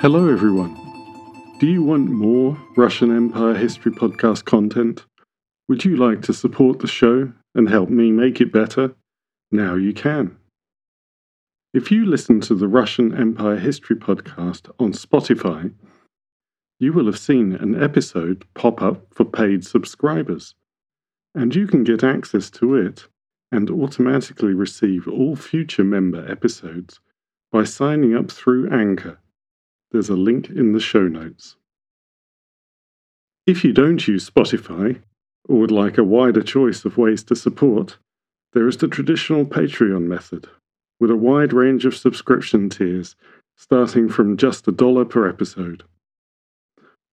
Hello, everyone. Do you want more Russian Empire History Podcast content? Would you like to support the show and help me make it better? Now you can. If you listen to the Russian Empire History Podcast on Spotify, you will have seen an episode pop up for paid subscribers, and you can get access to it and automatically receive all future member episodes by signing up through Anchor. There's a link in the show notes. If you don't use Spotify, or would like a wider choice of ways to support, there is the traditional Patreon method, with a wide range of subscription tiers starting from just a dollar per episode.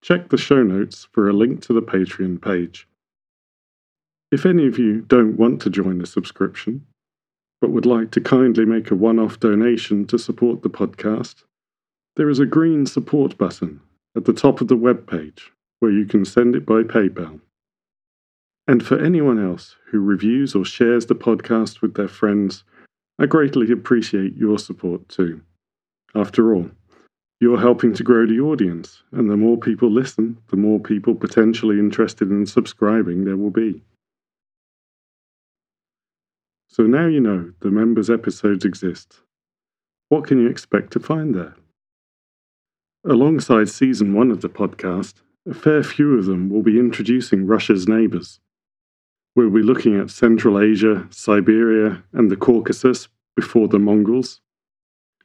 Check the show notes for a link to the Patreon page. If any of you don't want to join a subscription, but would like to kindly make a one off donation to support the podcast, there is a green support button at the top of the web page where you can send it by PayPal. And for anyone else who reviews or shares the podcast with their friends, I greatly appreciate your support too. After all, you're helping to grow the audience, and the more people listen, the more people potentially interested in subscribing there will be. So now you know the members' episodes exist. What can you expect to find there? Alongside season one of the podcast, a fair few of them will be introducing Russia's neighbours. We'll be looking at Central Asia, Siberia, and the Caucasus before the Mongols,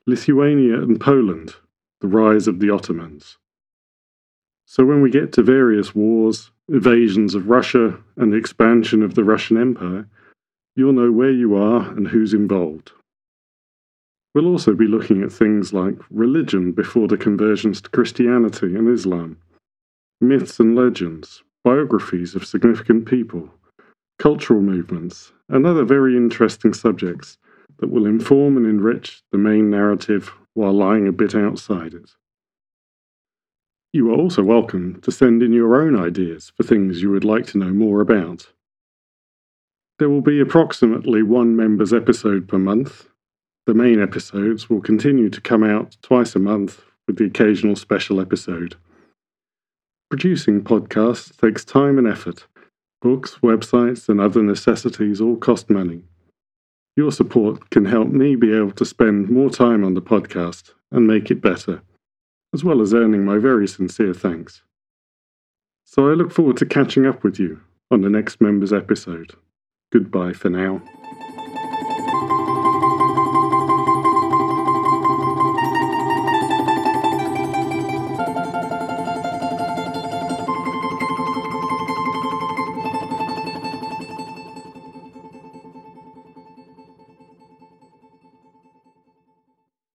Lithuania and Poland, the rise of the Ottomans. So when we get to various wars, invasions of Russia, and the expansion of the Russian Empire, you'll know where you are and who's involved. We'll also be looking at things like religion before the conversions to Christianity and Islam, myths and legends, biographies of significant people, cultural movements, and other very interesting subjects that will inform and enrich the main narrative while lying a bit outside it. You are also welcome to send in your own ideas for things you would like to know more about. There will be approximately one member's episode per month. The main episodes will continue to come out twice a month with the occasional special episode. Producing podcasts takes time and effort. Books, websites, and other necessities all cost money. Your support can help me be able to spend more time on the podcast and make it better, as well as earning my very sincere thanks. So I look forward to catching up with you on the next member's episode. Goodbye for now.